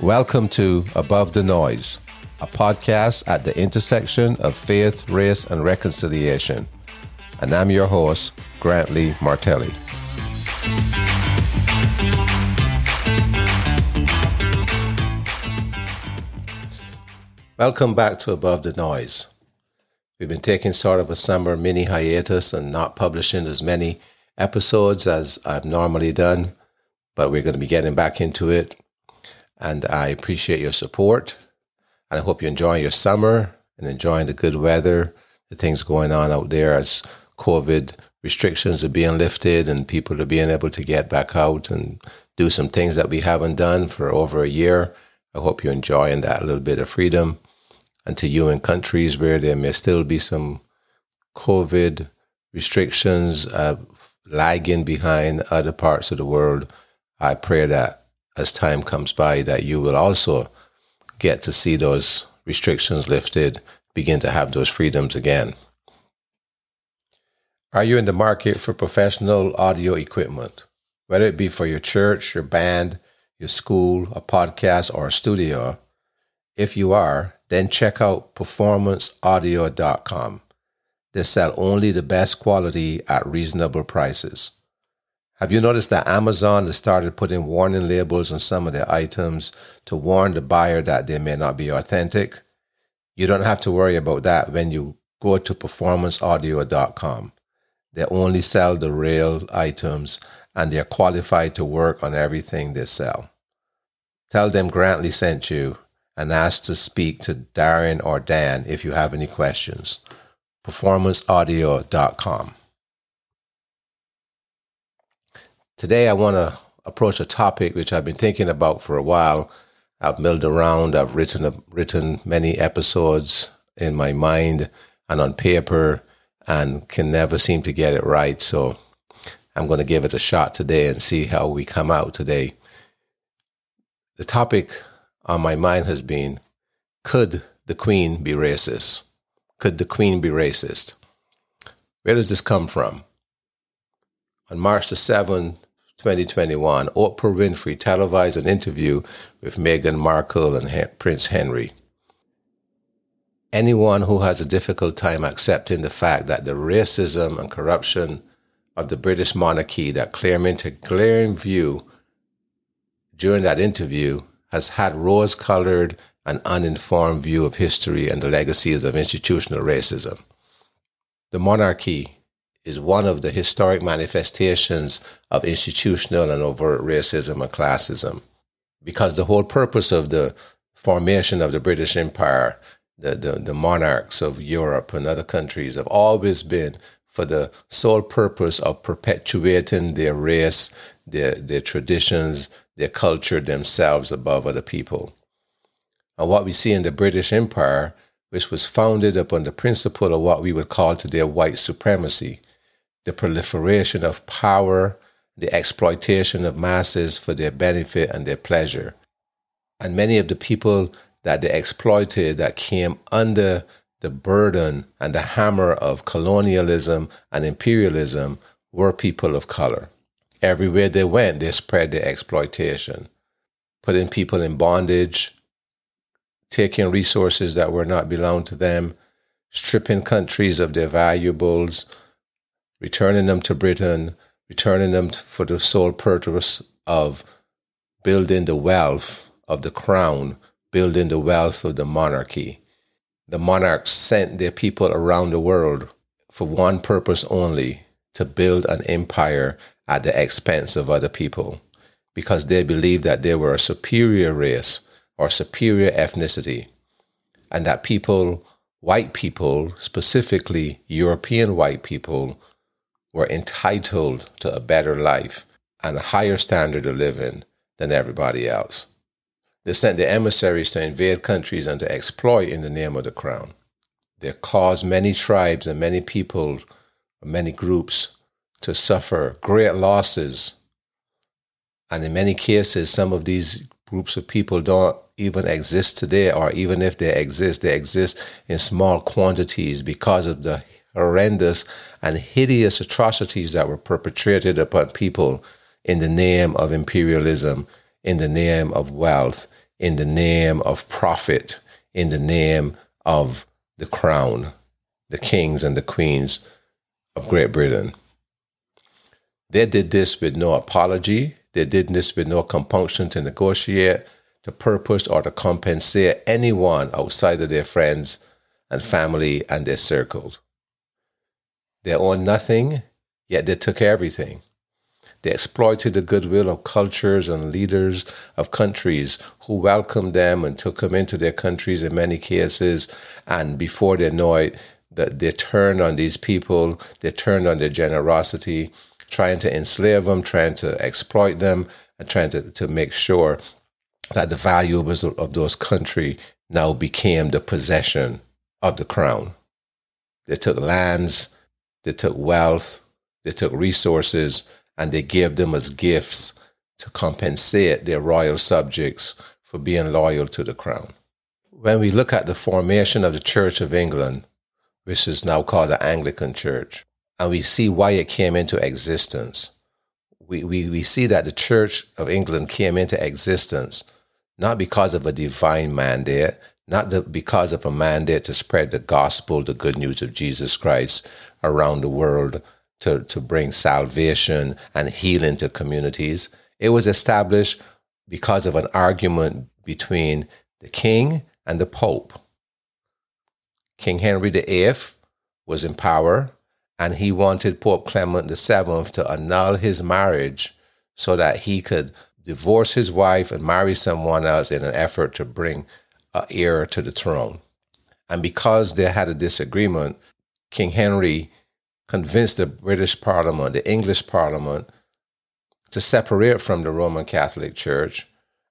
Welcome to Above the Noise, a podcast at the intersection of faith, race, and reconciliation. And I'm your host, Grantley Martelli. Welcome back to Above the Noise. We've been taking sort of a summer mini hiatus and not publishing as many episodes as I've normally done, but we're going to be getting back into it and I appreciate your support. And I hope you're enjoying your summer and enjoying the good weather, the things going on out there as COVID restrictions are being lifted and people are being able to get back out and do some things that we haven't done for over a year. I hope you're enjoying that little bit of freedom. And to you in countries where there may still be some COVID restrictions uh, lagging behind other parts of the world, I pray that as time comes by that you will also get to see those restrictions lifted, begin to have those freedoms again. Are you in the market for professional audio equipment? Whether it be for your church, your band, your school, a podcast, or a studio, if you are, then check out performanceaudio.com. They sell only the best quality at reasonable prices. Have you noticed that Amazon has started putting warning labels on some of their items to warn the buyer that they may not be authentic? You don't have to worry about that when you go to performanceaudio.com. They only sell the real items and they're qualified to work on everything they sell. Tell them Grantley sent you and ask to speak to Darren or Dan if you have any questions. performanceaudio.com. Today, I want to approach a topic which I've been thinking about for a while. I've milled around, I've written, written many episodes in my mind and on paper and can never seem to get it right. So I'm going to give it a shot today and see how we come out today. The topic on my mind has been Could the Queen be racist? Could the Queen be racist? Where does this come from? On March the 7th, 2021, Oprah Winfrey televised an interview with Meghan Markle and Prince Henry. Anyone who has a difficult time accepting the fact that the racism and corruption of the British monarchy that came into glaring view during that interview has had rose colored and uninformed view of history and the legacies of institutional racism. The monarchy is one of the historic manifestations of institutional and overt racism and classism. Because the whole purpose of the formation of the British Empire, the, the, the monarchs of Europe and other countries have always been for the sole purpose of perpetuating their race, their, their traditions, their culture themselves above other people. And what we see in the British Empire, which was founded upon the principle of what we would call today white supremacy, the proliferation of power, the exploitation of masses for their benefit and their pleasure. And many of the people that they exploited that came under the burden and the hammer of colonialism and imperialism were people of color. Everywhere they went, they spread their exploitation, putting people in bondage, taking resources that were not belong to them, stripping countries of their valuables, returning them to Britain, returning them for the sole purpose of building the wealth of the crown, building the wealth of the monarchy. The monarchs sent their people around the world for one purpose only to build an empire at the expense of other people because they believed that they were a superior race or superior ethnicity and that people, white people, specifically European white people, were entitled to a better life and a higher standard of living than everybody else. They sent their emissaries to invade countries and to exploit in the name of the crown. They caused many tribes and many people, many groups to suffer great losses. And in many cases, some of these groups of people don't even exist today, or even if they exist, they exist in small quantities because of the horrendous and hideous atrocities that were perpetrated upon people in the name of imperialism, in the name of wealth, in the name of profit, in the name of the crown, the kings and the queens of Great Britain. They did this with no apology. They did this with no compunction to negotiate, to purpose, or to compensate anyone outside of their friends and family and their circles. They owned nothing, yet they took everything. They exploited the goodwill of cultures and leaders of countries who welcomed them and took them into their countries in many cases. And before they know it, that they turned on these people, they turned on their generosity, trying to enslave them, trying to exploit them, and trying to, to make sure that the valuables of, of those countries now became the possession of the crown. They took lands, they took wealth, they took resources, and they gave them as gifts to compensate their royal subjects for being loyal to the crown. When we look at the formation of the Church of England, which is now called the Anglican Church, and we see why it came into existence, we, we, we see that the Church of England came into existence not because of a divine mandate, not the, because of a mandate to spread the gospel, the good news of Jesus Christ around the world, to, to bring salvation and healing to communities. It was established because of an argument between the king and the pope. King Henry VIII was in power and he wanted Pope Clement VII to annul his marriage so that he could divorce his wife and marry someone else in an effort to bring an heir to the throne. And because they had a disagreement, King Henry convinced the British Parliament, the English Parliament, to separate from the Roman Catholic Church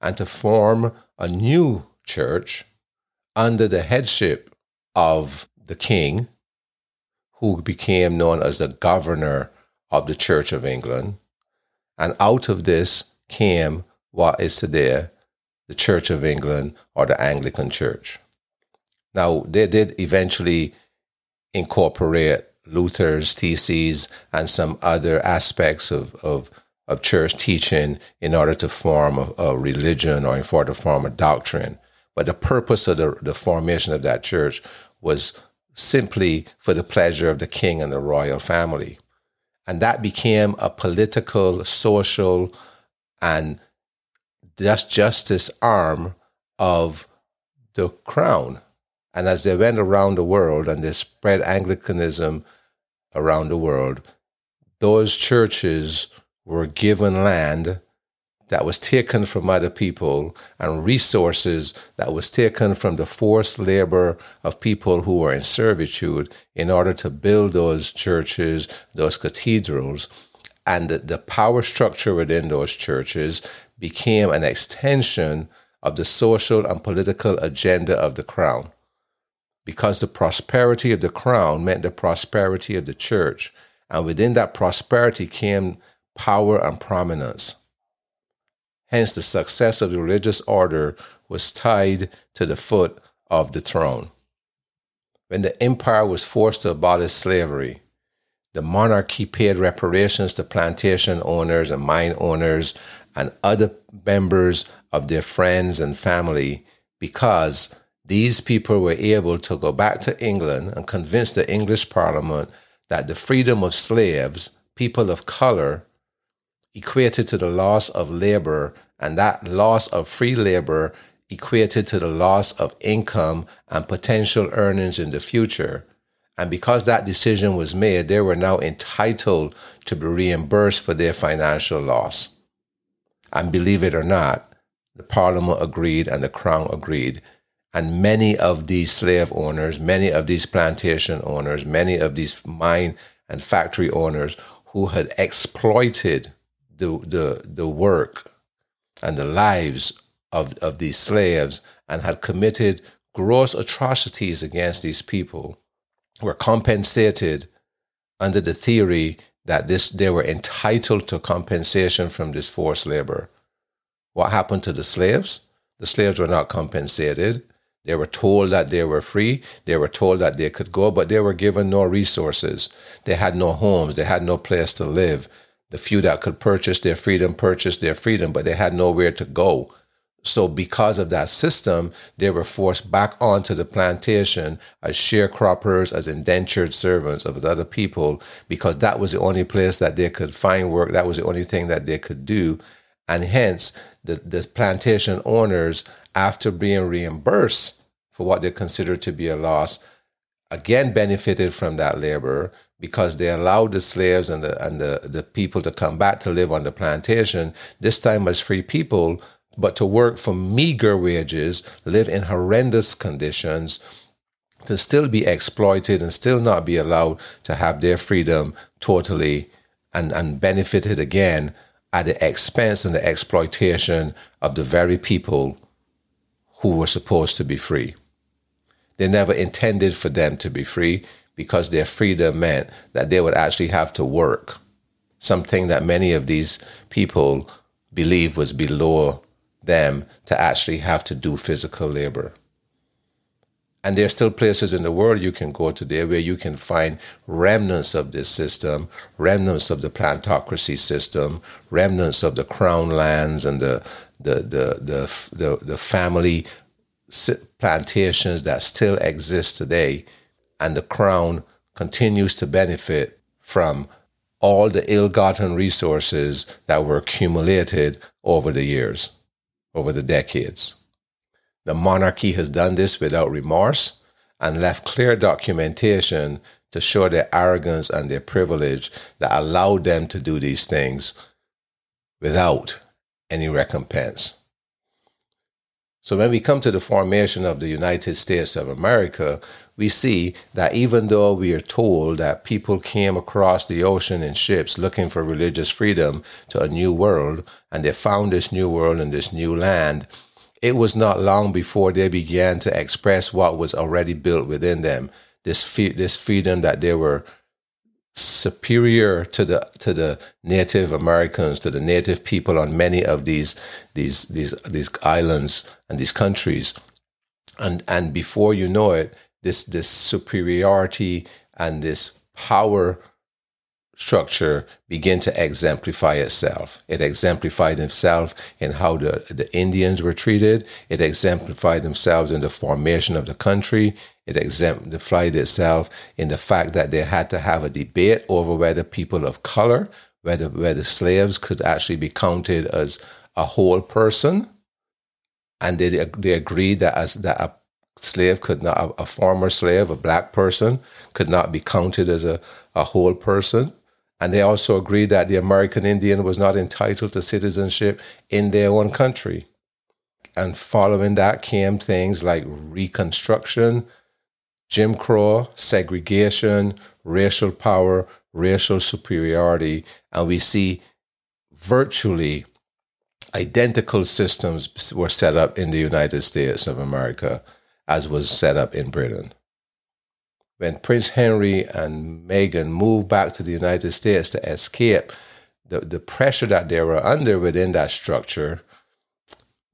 and to form a new church under the headship of the king, who became known as the governor of the Church of England. And out of this came what is today the Church of England or the Anglican Church. Now, they did eventually incorporate Luther's theses and some other aspects of, of, of church teaching in order to form a, a religion or in order to form a doctrine. But the purpose of the, the formation of that church was simply for the pleasure of the king and the royal family. And that became a political, social, and just justice arm of the crown. And as they went around the world and they spread Anglicanism around the world, those churches were given land that was taken from other people and resources that was taken from the forced labor of people who were in servitude in order to build those churches, those cathedrals. And the, the power structure within those churches became an extension of the social and political agenda of the crown because the prosperity of the crown meant the prosperity of the church. And within that prosperity came power and prominence. Hence, the success of the religious order was tied to the foot of the throne. When the empire was forced to abolish slavery, the monarchy paid reparations to plantation owners and mine owners and other members of their friends and family because these people were able to go back to England and convince the English Parliament that the freedom of slaves, people of color, equated to the loss of labor, and that loss of free labor equated to the loss of income and potential earnings in the future. And because that decision was made, they were now entitled to be reimbursed for their financial loss. And believe it or not, the Parliament agreed and the Crown agreed and many of these slave owners, many of these plantation owners, many of these mine and factory owners who had exploited the, the, the work and the lives of, of these slaves and had committed gross atrocities against these people were compensated under the theory that this they were entitled to compensation from this forced labor. What happened to the slaves? The slaves were not compensated They were told that they were free. They were told that they could go, but they were given no resources. They had no homes. They had no place to live. The few that could purchase their freedom purchased their freedom, but they had nowhere to go. So, because of that system, they were forced back onto the plantation as sharecroppers, as indentured servants of other people, because that was the only place that they could find work. That was the only thing that they could do. And hence, the, the plantation owners, after being reimbursed for what they considered to be a loss, again benefited from that labor because they allowed the slaves and the and the, the people to come back to live on the plantation, this time as free people but to work for meager wages, live in horrendous conditions, to still be exploited and still not be allowed to have their freedom totally and, and benefited again at the expense and the exploitation of the very people who were supposed to be free. They never intended for them to be free because their freedom meant that they would actually have to work, something that many of these people believe was below them to actually have to do physical labor. And there are still places in the world you can go today where you can find remnants of this system, remnants of the plantocracy system, remnants of the crown lands and the the the the the, the family plantations that still exist today, and the crown continues to benefit from all the ill-gotten resources that were accumulated over the years over the decades. The monarchy has done this without remorse and left clear documentation to show their arrogance and their privilege that allowed them to do these things without any recompense. So, when we come to the formation of the United States of America, we see that even though we are told that people came across the ocean in ships looking for religious freedom to a new world, and they found this new world and this new land, it was not long before they began to express what was already built within them this, this freedom that they were superior to the to the Native Americans, to the Native people on many of these these these these islands and these countries, and and before you know it, this this superiority and this power structure begin to exemplify itself. It exemplified itself in how the, the Indians were treated. It exemplified themselves in the formation of the country. It exemplified itself in the fact that they had to have a debate over whether people of color, whether whether slaves could actually be counted as a whole person. And they, they agreed that as that a slave could not, a former slave, a black person, could not be counted as a, a whole person. And they also agreed that the American Indian was not entitled to citizenship in their own country. And following that came things like Reconstruction, Jim Crow, segregation, racial power, racial superiority. And we see virtually identical systems were set up in the United States of America as was set up in Britain. When Prince Henry and Meghan moved back to the United States to escape the, the pressure that they were under within that structure,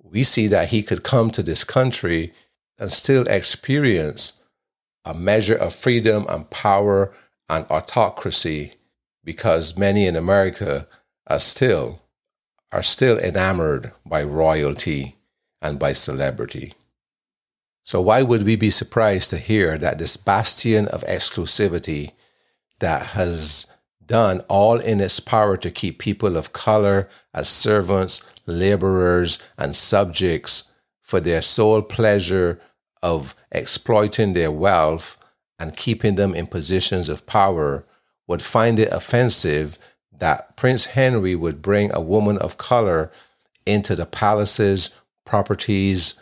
we see that he could come to this country and still experience a measure of freedom and power and autocracy because many in America are still are still enamored by royalty and by celebrity. So, why would we be surprised to hear that this bastion of exclusivity that has done all in its power to keep people of color as servants, laborers, and subjects for their sole pleasure of exploiting their wealth and keeping them in positions of power would find it offensive that Prince Henry would bring a woman of color into the palaces, properties,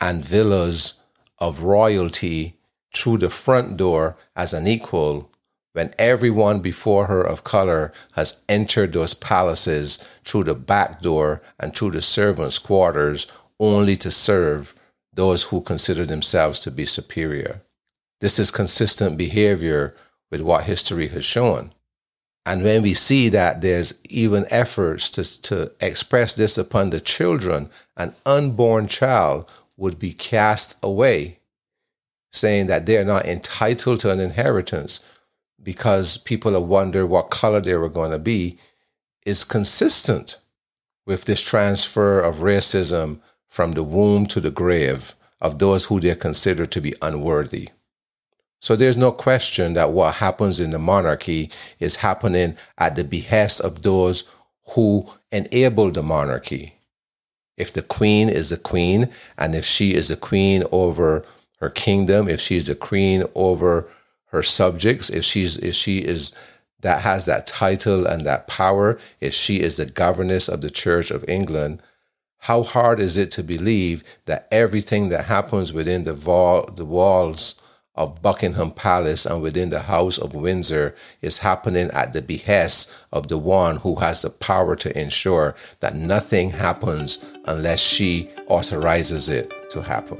and villas of royalty through the front door as an equal when everyone before her of color has entered those palaces through the back door and through the servants' quarters only to serve those who consider themselves to be superior. This is consistent behavior with what history has shown. And when we see that there's even efforts to, to express this upon the children, an unborn child would be cast away, saying that they are not entitled to an inheritance because people have wondered what color they were going to be, is consistent with this transfer of racism from the womb to the grave of those who they consider to be unworthy. So there's no question that what happens in the monarchy is happening at the behest of those who enable the monarchy. If the queen is the queen, and if she is the queen over her kingdom, if she is the queen over her subjects, if she's if she is that has that title and that power, if she is the governess of the Church of England, how hard is it to believe that everything that happens within the, val- the walls of Buckingham Palace and within the House of Windsor is happening at the behest of the one who has the power to ensure that nothing happens unless she authorizes it to happen.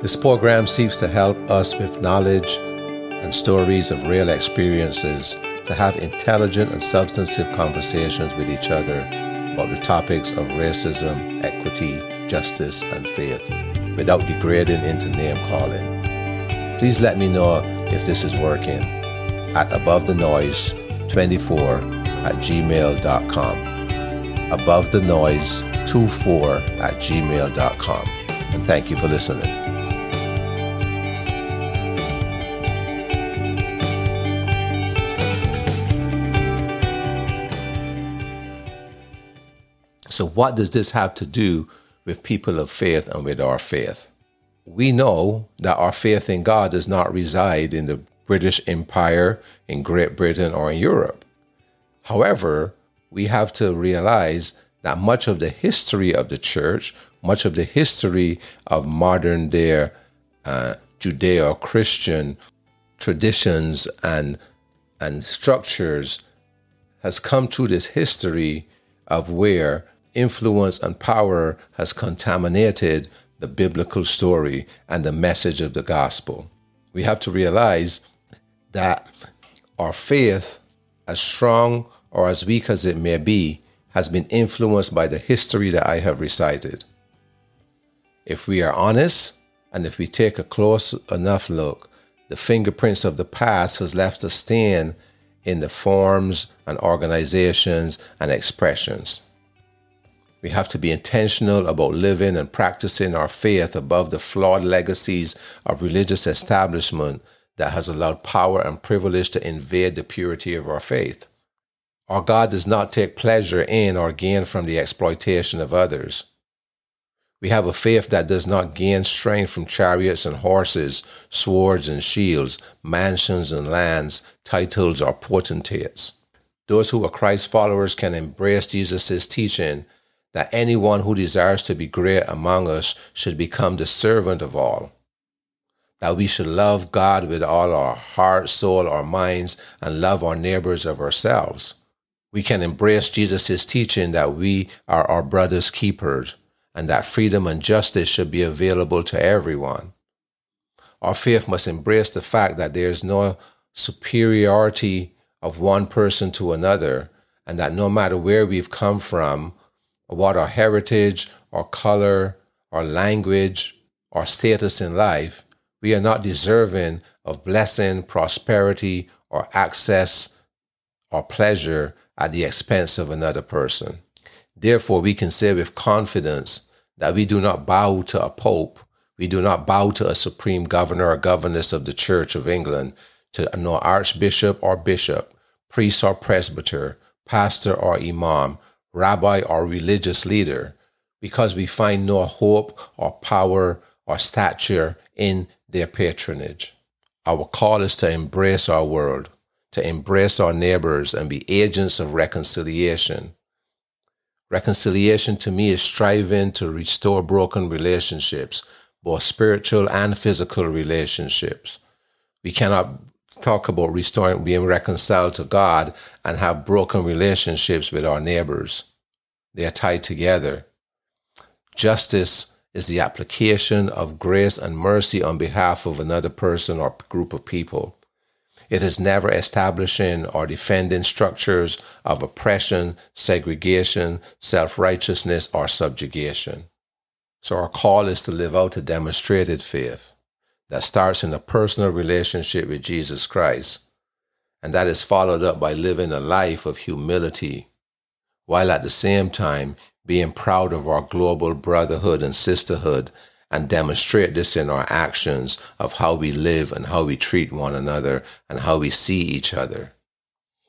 This program seeks to help us with knowledge and stories of real experiences to have intelligent and substantive conversations with each other about the topics of racism, equity, justice, and faith without degrading into name calling. Please let me know if this is working at Above the Noise 24 at gmail.com. Above the Noise 24 at gmail.com. And thank you for listening. So, what does this have to do with people of faith and with our faith? We know that our faith in God does not reside in the British Empire, in Great Britain, or in Europe. However, we have to realize that much of the history of the church, much of the history of modern day uh, Judeo Christian traditions and, and structures has come through this history of where influence and power has contaminated the biblical story and the message of the gospel. We have to realize that our faith, as strong or as weak as it may be, has been influenced by the history that I have recited. If we are honest and if we take a close enough look, the fingerprints of the past has left a stain in the forms and organizations and expressions. We have to be intentional about living and practicing our faith above the flawed legacies of religious establishment that has allowed power and privilege to invade the purity of our faith. Our God does not take pleasure in or gain from the exploitation of others. We have a faith that does not gain strength from chariots and horses, swords and shields, mansions and lands, titles or potentates. Those who are Christ followers can embrace Jesus' teaching that anyone who desires to be great among us should become the servant of all. That we should love God with all our heart, soul, our minds, and love our neighbors of ourselves. We can embrace Jesus' teaching that we are our brother's keepers and that freedom and justice should be available to everyone. Our faith must embrace the fact that there is no superiority of one person to another, and that no matter where we've come from what our heritage, our color, our language, our status in life, we are not deserving of blessing, prosperity, or access or pleasure at the expense of another person. Therefore, we can say with confidence that we do not bow to a pope, we do not bow to a supreme governor or governess of the Church of England, to no archbishop or bishop, priest or presbyter, pastor or imam, rabbi or religious leader because we find no hope or power or stature in their patronage. Our call is to embrace our world, to embrace our neighbors and be agents of reconciliation. Reconciliation to me is striving to restore broken relationships, both spiritual and physical relationships. We cannot talk about restoring, being reconciled to God and have broken relationships with our neighbors. They are tied together. Justice is the application of grace and mercy on behalf of another person or group of people. It is never establishing or defending structures of oppression, segregation, self righteousness, or subjugation. So our call is to live out a demonstrated faith that starts in a personal relationship with Jesus Christ, and that is followed up by living a life of humility, while at the same time being proud of our global brotherhood and sisterhood and demonstrate this in our actions of how we live and how we treat one another and how we see each other.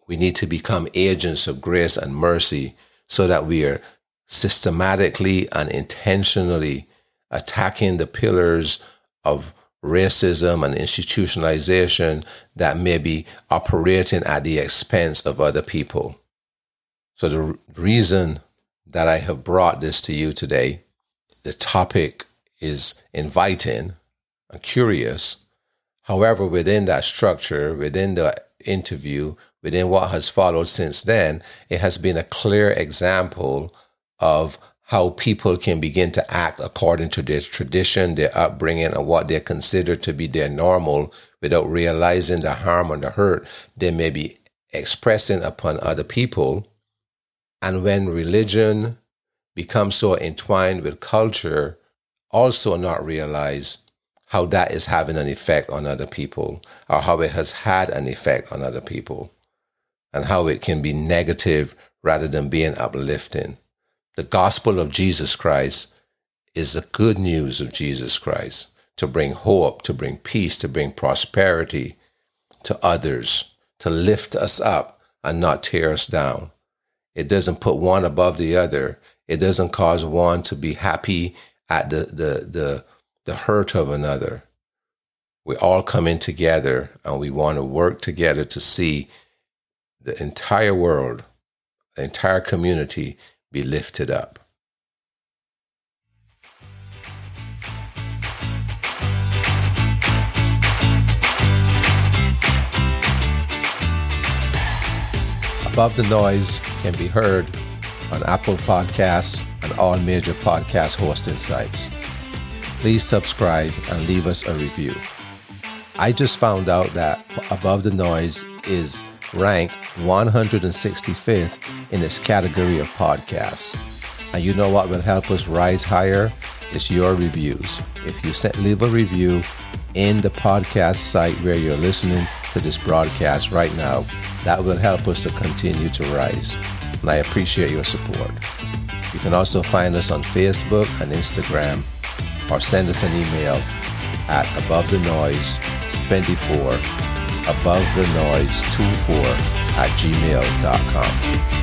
We need to become agents of grace and mercy so that we are systematically and intentionally attacking the pillars of racism and institutionalization that may be operating at the expense of other people. So, the reason that I have brought this to you today, the topic is inviting and curious. However, within that structure, within the interview, within what has followed since then, it has been a clear example of how people can begin to act according to their tradition, their upbringing, and what they consider to be their normal without realizing the harm and the hurt they may be expressing upon other people. And when religion becomes so entwined with culture, also not realize how that is having an effect on other people or how it has had an effect on other people and how it can be negative rather than being uplifting. The gospel of Jesus Christ is the good news of Jesus Christ to bring hope, to bring peace, to bring prosperity to others, to lift us up and not tear us down. It doesn't put one above the other. It doesn't cause one to be happy at the, the, the, the hurt of another. We all come in together and we want to work together to see the entire world, the entire community be lifted up. Above the Noise can be heard on Apple Podcasts and all major podcast hosting sites. Please subscribe and leave us a review. I just found out that Above the Noise is ranked 165th in its category of podcasts. And you know what will help us rise higher? It's your reviews. If you set, leave a review in the podcast site where you're listening to this broadcast right now, that will help us to continue to rise. And I appreciate your support. You can also find us on Facebook and Instagram or send us an email at above the noise 24 above the noise 24 at gmail.com.